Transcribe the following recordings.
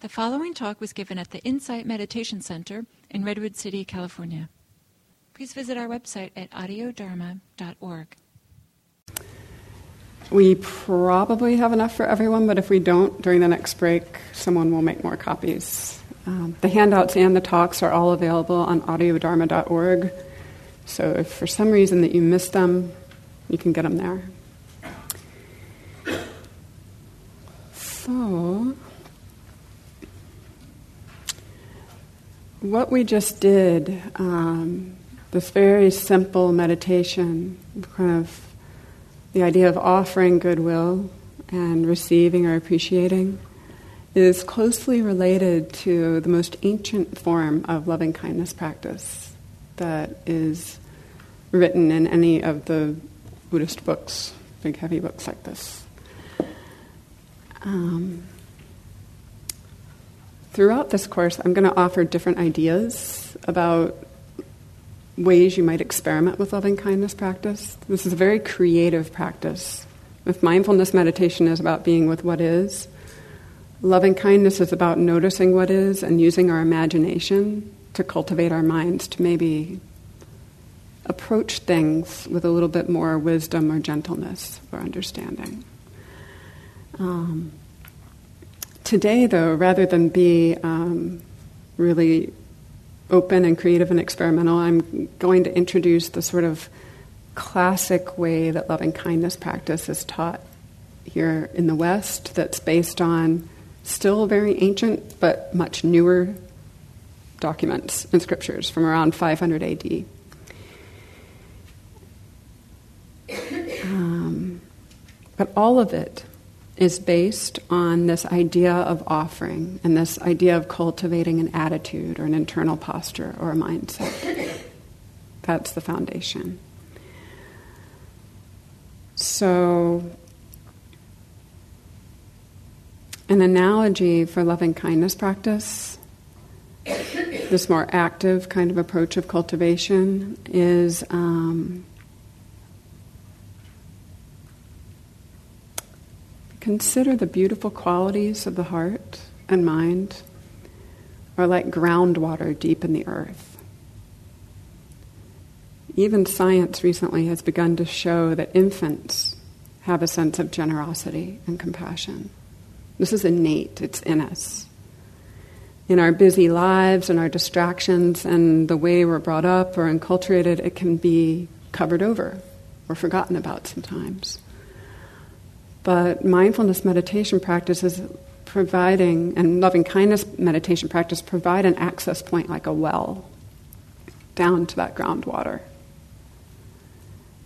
The following talk was given at the Insight Meditation Center in Redwood City, California. Please visit our website at audiodharma.org. We probably have enough for everyone, but if we don't, during the next break, someone will make more copies. Um, the handouts and the talks are all available on audiodharma.org. So if for some reason that you missed them, you can get them there. So, what we just did, um, this very simple meditation, kind of the idea of offering goodwill and receiving or appreciating, is closely related to the most ancient form of loving kindness practice that is written in any of the Buddhist books, big heavy books like this. Um, throughout this course, I'm going to offer different ideas about ways you might experiment with loving kindness practice. This is a very creative practice. If mindfulness meditation is about being with what is, loving kindness is about noticing what is and using our imagination to cultivate our minds to maybe approach things with a little bit more wisdom or gentleness or understanding. Um, today, though, rather than be um, really open and creative and experimental, I'm going to introduce the sort of classic way that loving kindness practice is taught here in the West, that's based on still very ancient but much newer documents and scriptures from around 500 AD. Um, but all of it is based on this idea of offering and this idea of cultivating an attitude or an internal posture or a mindset. That's the foundation. So, an analogy for loving kindness practice, this more active kind of approach of cultivation, is um, Consider the beautiful qualities of the heart and mind are like groundwater deep in the earth. Even science recently has begun to show that infants have a sense of generosity and compassion. This is innate, it's in us. In our busy lives and our distractions and the way we're brought up or enculturated, it can be covered over or forgotten about sometimes. But mindfulness meditation practice is providing, and loving kindness meditation practice provide an access point like a well down to that groundwater.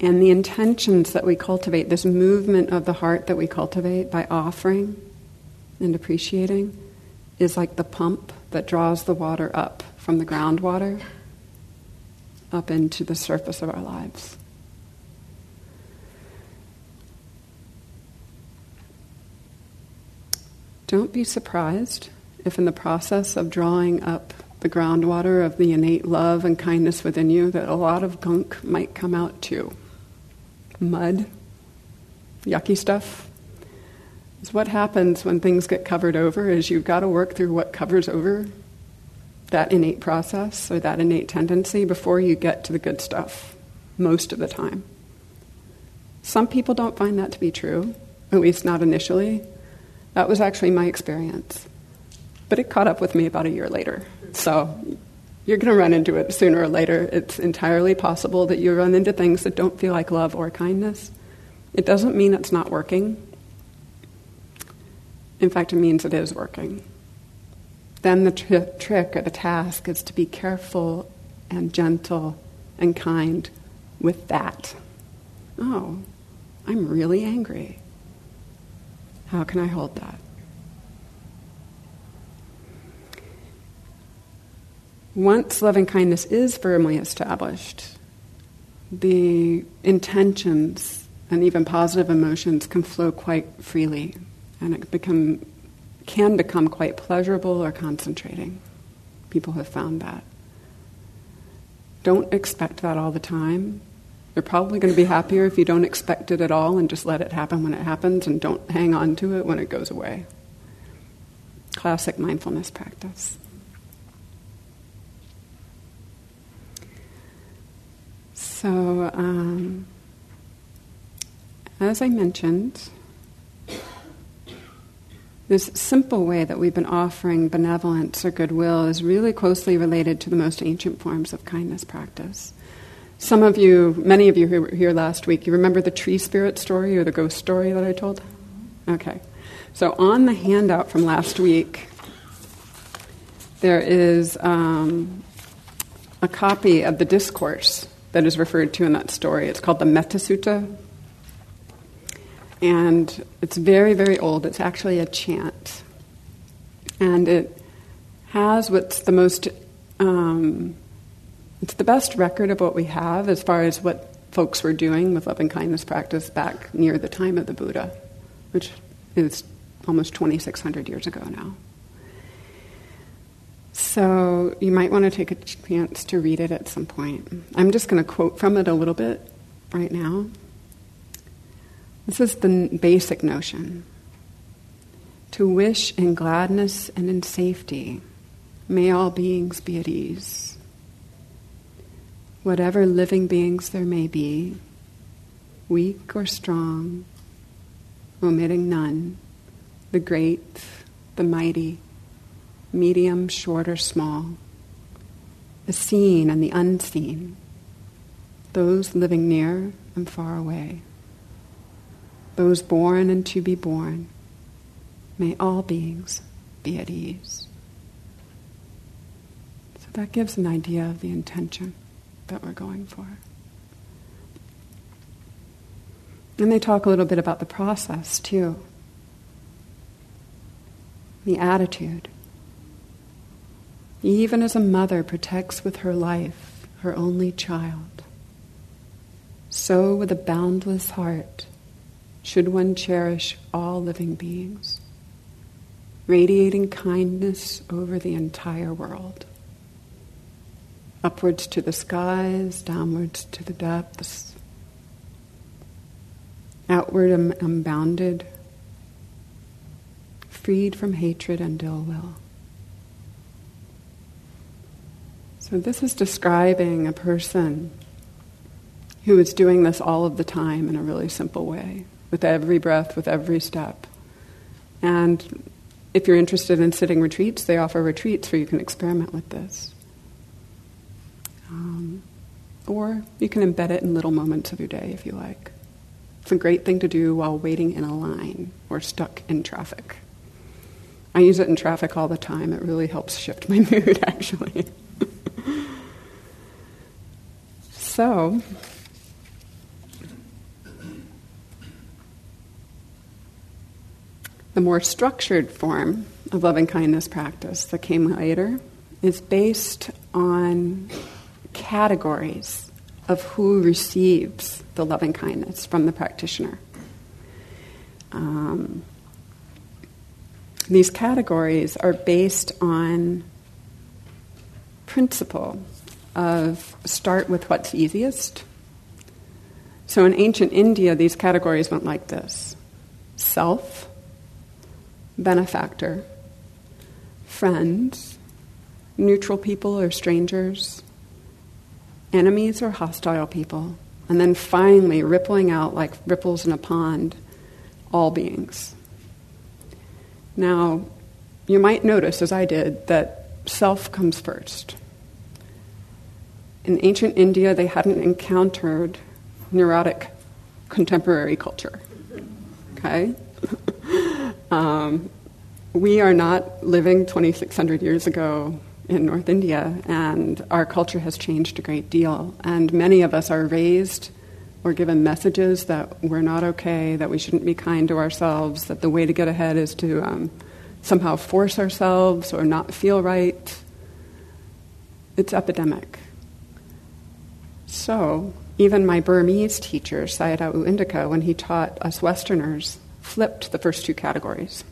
And the intentions that we cultivate, this movement of the heart that we cultivate by offering and appreciating, is like the pump that draws the water up from the groundwater up into the surface of our lives. Don't be surprised if, in the process of drawing up the groundwater of the innate love and kindness within you, that a lot of gunk might come out too. Mud, yucky stuff. Is what happens when things get covered over is you've got to work through what covers over that innate process or that innate tendency before you get to the good stuff, most of the time. Some people don't find that to be true, at least not initially. That was actually my experience. But it caught up with me about a year later. So you're going to run into it sooner or later. It's entirely possible that you run into things that don't feel like love or kindness. It doesn't mean it's not working. In fact, it means it is working. Then the tri- trick or the task is to be careful and gentle and kind with that. Oh, I'm really angry. How can I hold that? Once loving kindness is firmly established, the intentions and even positive emotions can flow quite freely and it become, can become quite pleasurable or concentrating. People have found that. Don't expect that all the time. You're probably going to be happier if you don't expect it at all and just let it happen when it happens and don't hang on to it when it goes away. classic mindfulness practice. So, um, as I mentioned, this simple way that we've been offering benevolence or goodwill is really closely related to the most ancient forms of kindness practice. Some of you, many of you who were here last week, you remember the tree spirit story or the ghost story that I told? Okay. So on the handout from last week, there is um, a copy of the discourse that is referred to in that story. It's called the Metta Sutta, and it's very, very old. It's actually a chant. And it has what's the most, um, it's the best record of what we have as far as what folks were doing with loving kindness practice back near the time of the Buddha, which is almost 2,600 years ago now. So you might want to take a chance to read it at some point. I'm just going to quote from it a little bit right now. This is the basic notion. To wish in gladness and in safety, may all beings be at ease. Whatever living beings there may be, weak or strong, omitting none, the great, the mighty, medium, short, or small, the seen and the unseen, those living near and far away those born and to be born, may all beings be at ease. So that gives an idea of the intention that we're going for. And they talk a little bit about the process too, the attitude. Even as a mother protects with her life her only child, so with a boundless heart should one cherish all living beings, radiating kindness over the entire world, upwards to the skies, downwards to the depths, outward um, unbounded, freed from hatred and ill will. So, this is describing a person who is doing this all of the time in a really simple way with every breath, with every step. And if you're interested in sitting retreats, they offer retreats where you can experiment with this. Um, or you can embed it in little moments of your day if you like. It's a great thing to do while waiting in a line or stuck in traffic. I use it in traffic all the time. It really helps shift my mood, actually. so, The more structured form of loving kindness practice that came later is based on categories of who receives the loving kindness from the practitioner. Um, these categories are based on principle of start with what's easiest. So in ancient India, these categories went like this self, benefactor, friends, neutral people or strangers, enemies or hostile people, and then finally rippling out like ripples in a pond, all beings. Now, you might notice, as I did, that self comes first. In ancient India, they hadn't encountered neurotic contemporary culture. Okay? Um, we are not living 2,600 years ago in North India, and our culture has changed a great deal. And many of us are raised or given messages that we're not okay, that we shouldn't be kind to ourselves, that the way to get ahead is to um, somehow force ourselves or not feel right. It's epidemic. So, even my Burmese teacher, Sayadaw U Indaka, when he taught us Westerners, flipped the first two categories.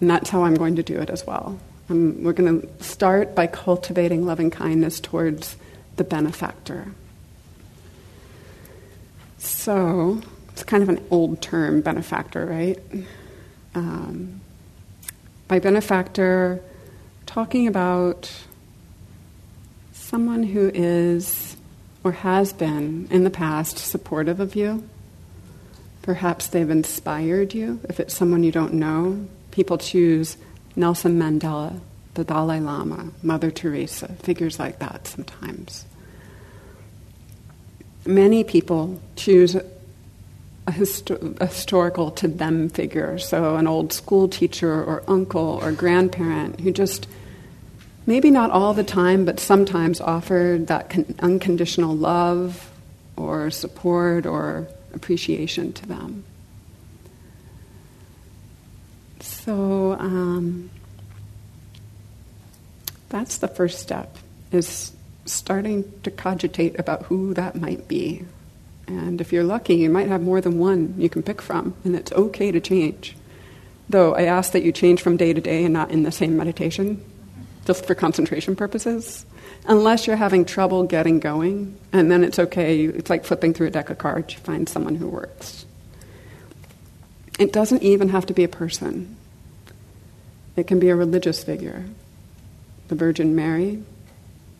And that's how I'm going to do it as well. Um, we're going to start by cultivating loving kindness towards the benefactor. So, it's kind of an old term, benefactor, right? Um, By benefactor, talking about someone who is or has been in the past supportive of you. Perhaps they've inspired you. If it's someone you don't know, people choose Nelson Mandela, the Dalai Lama, Mother Teresa, figures like that sometimes. Many people choose a, histo- a historical to them figure, so an old school teacher or uncle or grandparent who just maybe not all the time, but sometimes offered that con- unconditional love or support or appreciation to them. So um, that's the first step is starting to cogitate about who that might be. And if you're lucky, you might have more than one you can pick from, and it's okay to change. Though I ask that you change from day to day and not in the same meditation just for concentration purposes, unless you're having trouble getting going, and then it's okay. It's like flipping through a deck of cards. You find someone who works. It doesn't even have to be a person. It can be a religious figure, the Virgin Mary.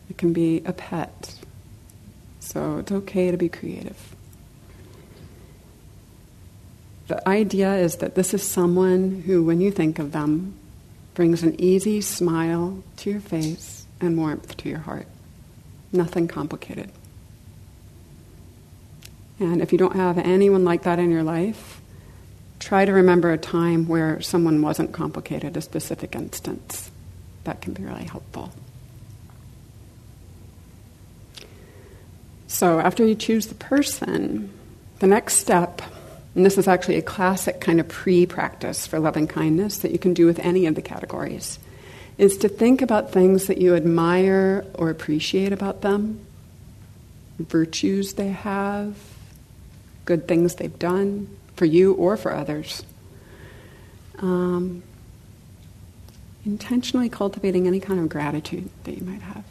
It can be a pet. So it's okay to be creative. The idea is that this is someone who, when you think of them, brings an easy smile to your face and warmth to your heart. Nothing complicated. And if you don't have anyone like that in your life, try to remember a time where someone wasn't complicated, a specific instance. That can be really helpful. So, after you choose the person, the next step and this is actually a classic kind of pre practice for loving kindness that you can do with any of the categories, is to think about things that you admire or appreciate about them, virtues they have, good things they've done for you or for others. Um, intentionally cultivating any kind of gratitude that you might have.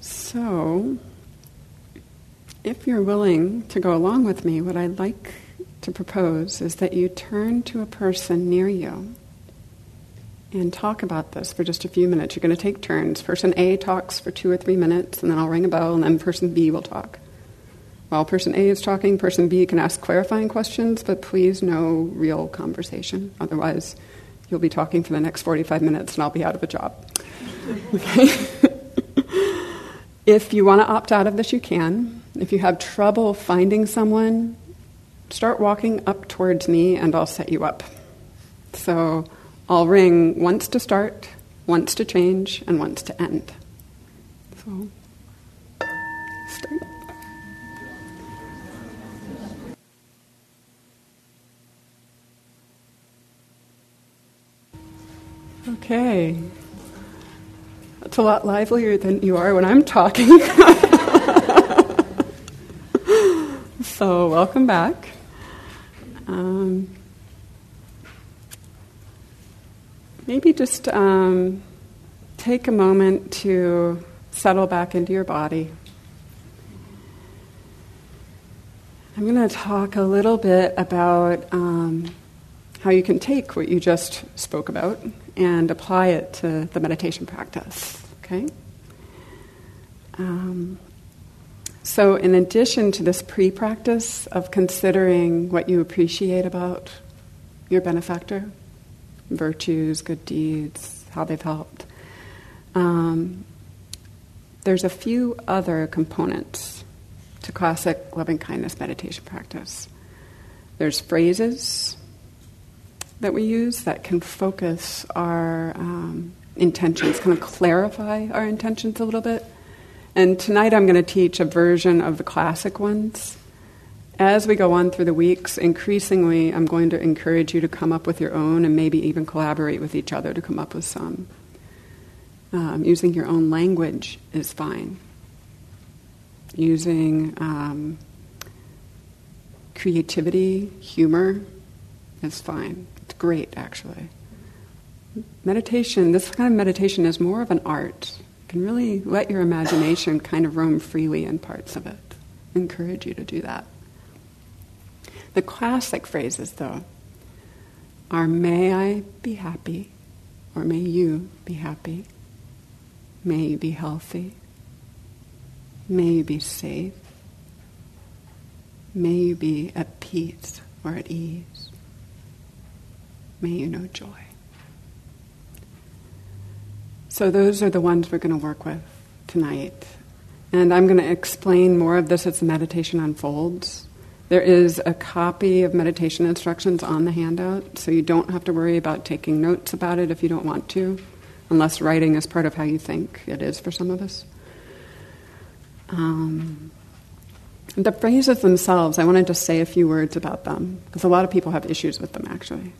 So, if you're willing to go along with me, what I'd like to propose is that you turn to a person near you and talk about this for just a few minutes. You're going to take turns. Person A talks for two or three minutes, and then I'll ring a bell, and then person B will talk. While person A is talking, person B can ask clarifying questions, but please no real conversation. Otherwise, you'll be talking for the next 45 minutes, and I'll be out of a job. Okay? if you want to opt out of this, you can. If you have trouble finding someone, start walking up towards me and I'll set you up. So I'll ring once to start, once to change, and once to end. So Okay. That's a lot livelier than you are when I'm talking. So, welcome back. Um, maybe just um, take a moment to settle back into your body. I'm going to talk a little bit about um, how you can take what you just spoke about and apply it to the meditation practice. Okay? Um, so, in addition to this pre practice of considering what you appreciate about your benefactor, virtues, good deeds, how they've helped, um, there's a few other components to classic loving kindness meditation practice. There's phrases that we use that can focus our um, intentions, kind of clarify our intentions a little bit. And tonight I'm going to teach a version of the classic ones. As we go on through the weeks, increasingly I'm going to encourage you to come up with your own and maybe even collaborate with each other to come up with some. Um, using your own language is fine. Using um, creativity, humor is fine. Great, actually. Meditation, this kind of meditation is more of an art You can really let your imagination kind of roam freely in parts of it. I encourage you to do that. The classic phrases, though, are may I be happy, or may you be happy. May you be healthy. May you be safe. May you be at peace or at ease. May you know joy. So, those are the ones we're going to work with tonight. And I'm going to explain more of this as the meditation unfolds. There is a copy of meditation instructions on the handout, so you don't have to worry about taking notes about it if you don't want to, unless writing is part of how you think it is for some of us. Um, the phrases themselves, I wanted to just say a few words about them, because a lot of people have issues with them actually.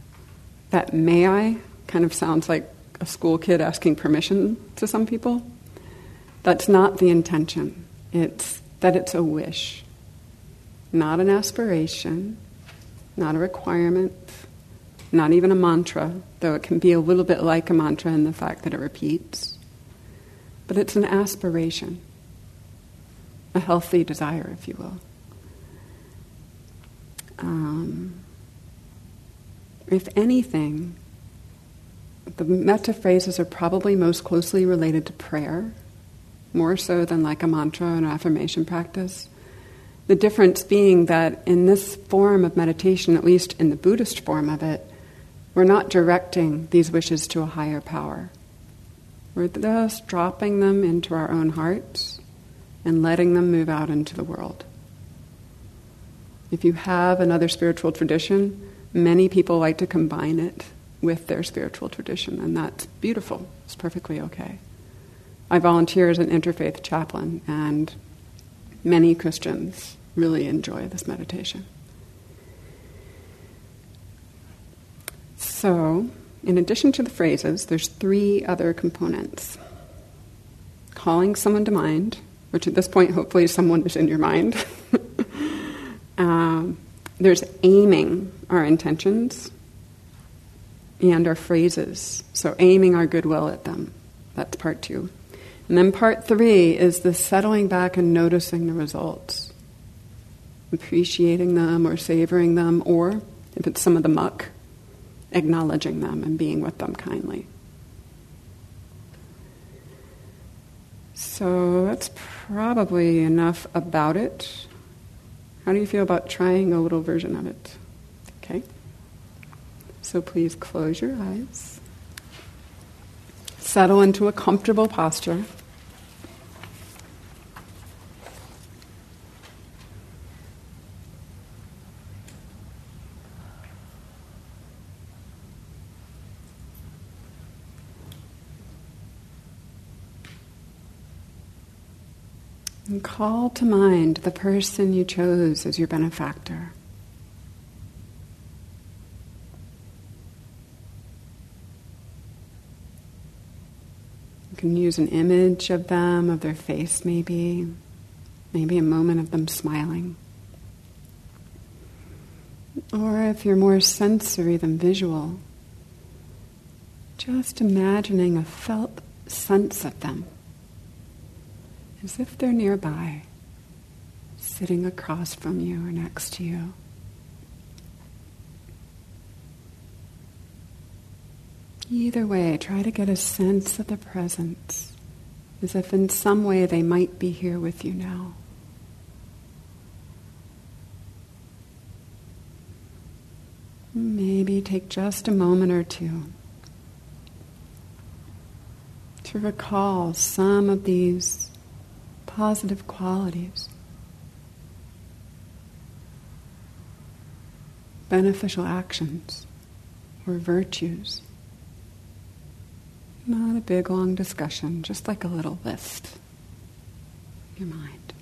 That may I kind of sounds like a school kid asking permission to some people. That's not the intention. It's that it's a wish not an aspiration, not a requirement, not even a mantra, though it can be a little bit like a mantra in the fact that it repeats. But it's an aspiration, a healthy desire, if you will. Um, if anything, the metta phrases are probably most closely related to prayer, more so than like a mantra or an affirmation practice. The difference being that in this form of meditation, at least in the Buddhist form of it, we're not directing these wishes to a higher power. We're just dropping them into our own hearts and letting them move out into the world. If you have another spiritual tradition, many people like to combine it with their spiritual tradition, and that's beautiful. It's perfectly okay. I volunteer as an interfaith chaplain, and many Christians really enjoy this meditation. So, in addition to the phrases, there's three other components. Calling someone to mind, which at this point hopefully someone is in your mind. um, there's aiming our intentions and our phrases. So aiming our goodwill at them. That's part two. And then part three is the settling back and noticing the results, appreciating them or savoring them, or if it's some of the muck, acknowledging them and being with them kindly. So that's probably enough about it. How do you feel about trying a little version of it? Okay. So please close your eyes. Settle into a comfortable posture. Call to mind the person you chose as your benefactor. You can use an image of them, of their face maybe, maybe a moment of them smiling. Or if you're more sensory than visual, just imagining a felt sense of them, as if they're nearby, sitting across from you or next to you. Either way, try to get a sense of the presence, as if in some way they might be here with you now. Maybe take just a moment or two to recall some of these positive qualities, beneficial actions, or virtues. Not a big long discussion, just like a little list. Your mind.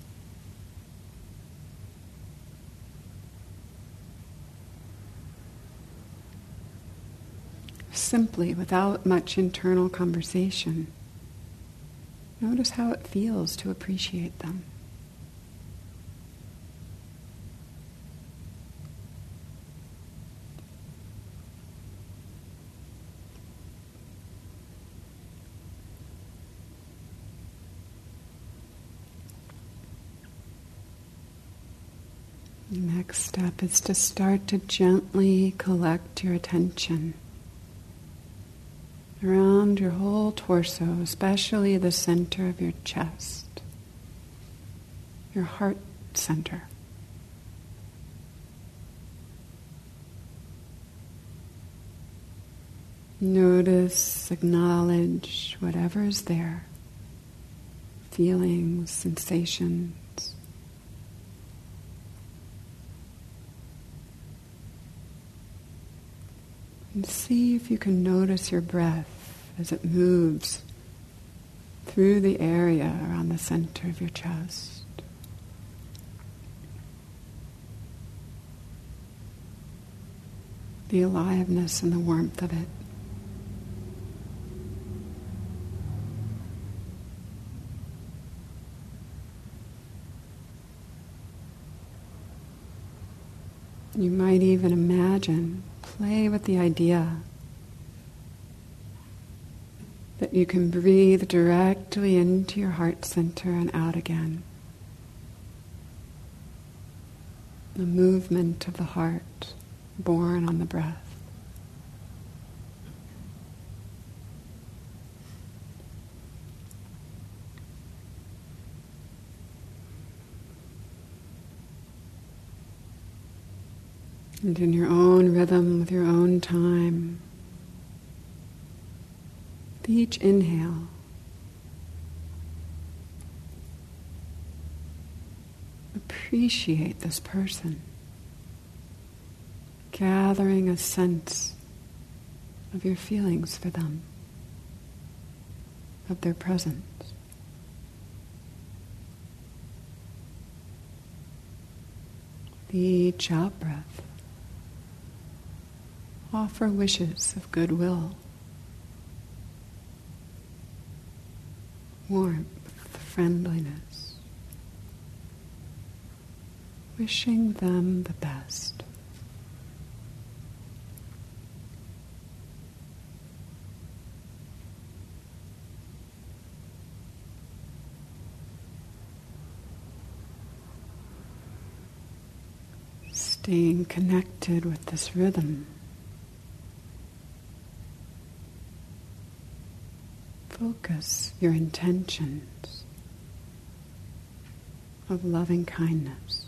Simply, without much internal conversation, notice how it feels to appreciate them. The next step is to start to gently collect your attention around your whole torso, especially the center of your chest, your heart center. Notice, acknowledge whatever is there feelings, sensations. And see if you can notice your breath as it moves through the area around the center of your chest. The aliveness and the warmth of it. You might even imagine, play with the idea that you can breathe directly into your heart center and out again. The movement of the heart born on the breath. And in your own rhythm, with your own time, with each inhale, appreciate this person, gathering a sense of your feelings for them, of their presence. Each out breath. Offer wishes of goodwill, warmth, friendliness, wishing them the best. Staying connected with this rhythm. Focus your intentions of loving kindness.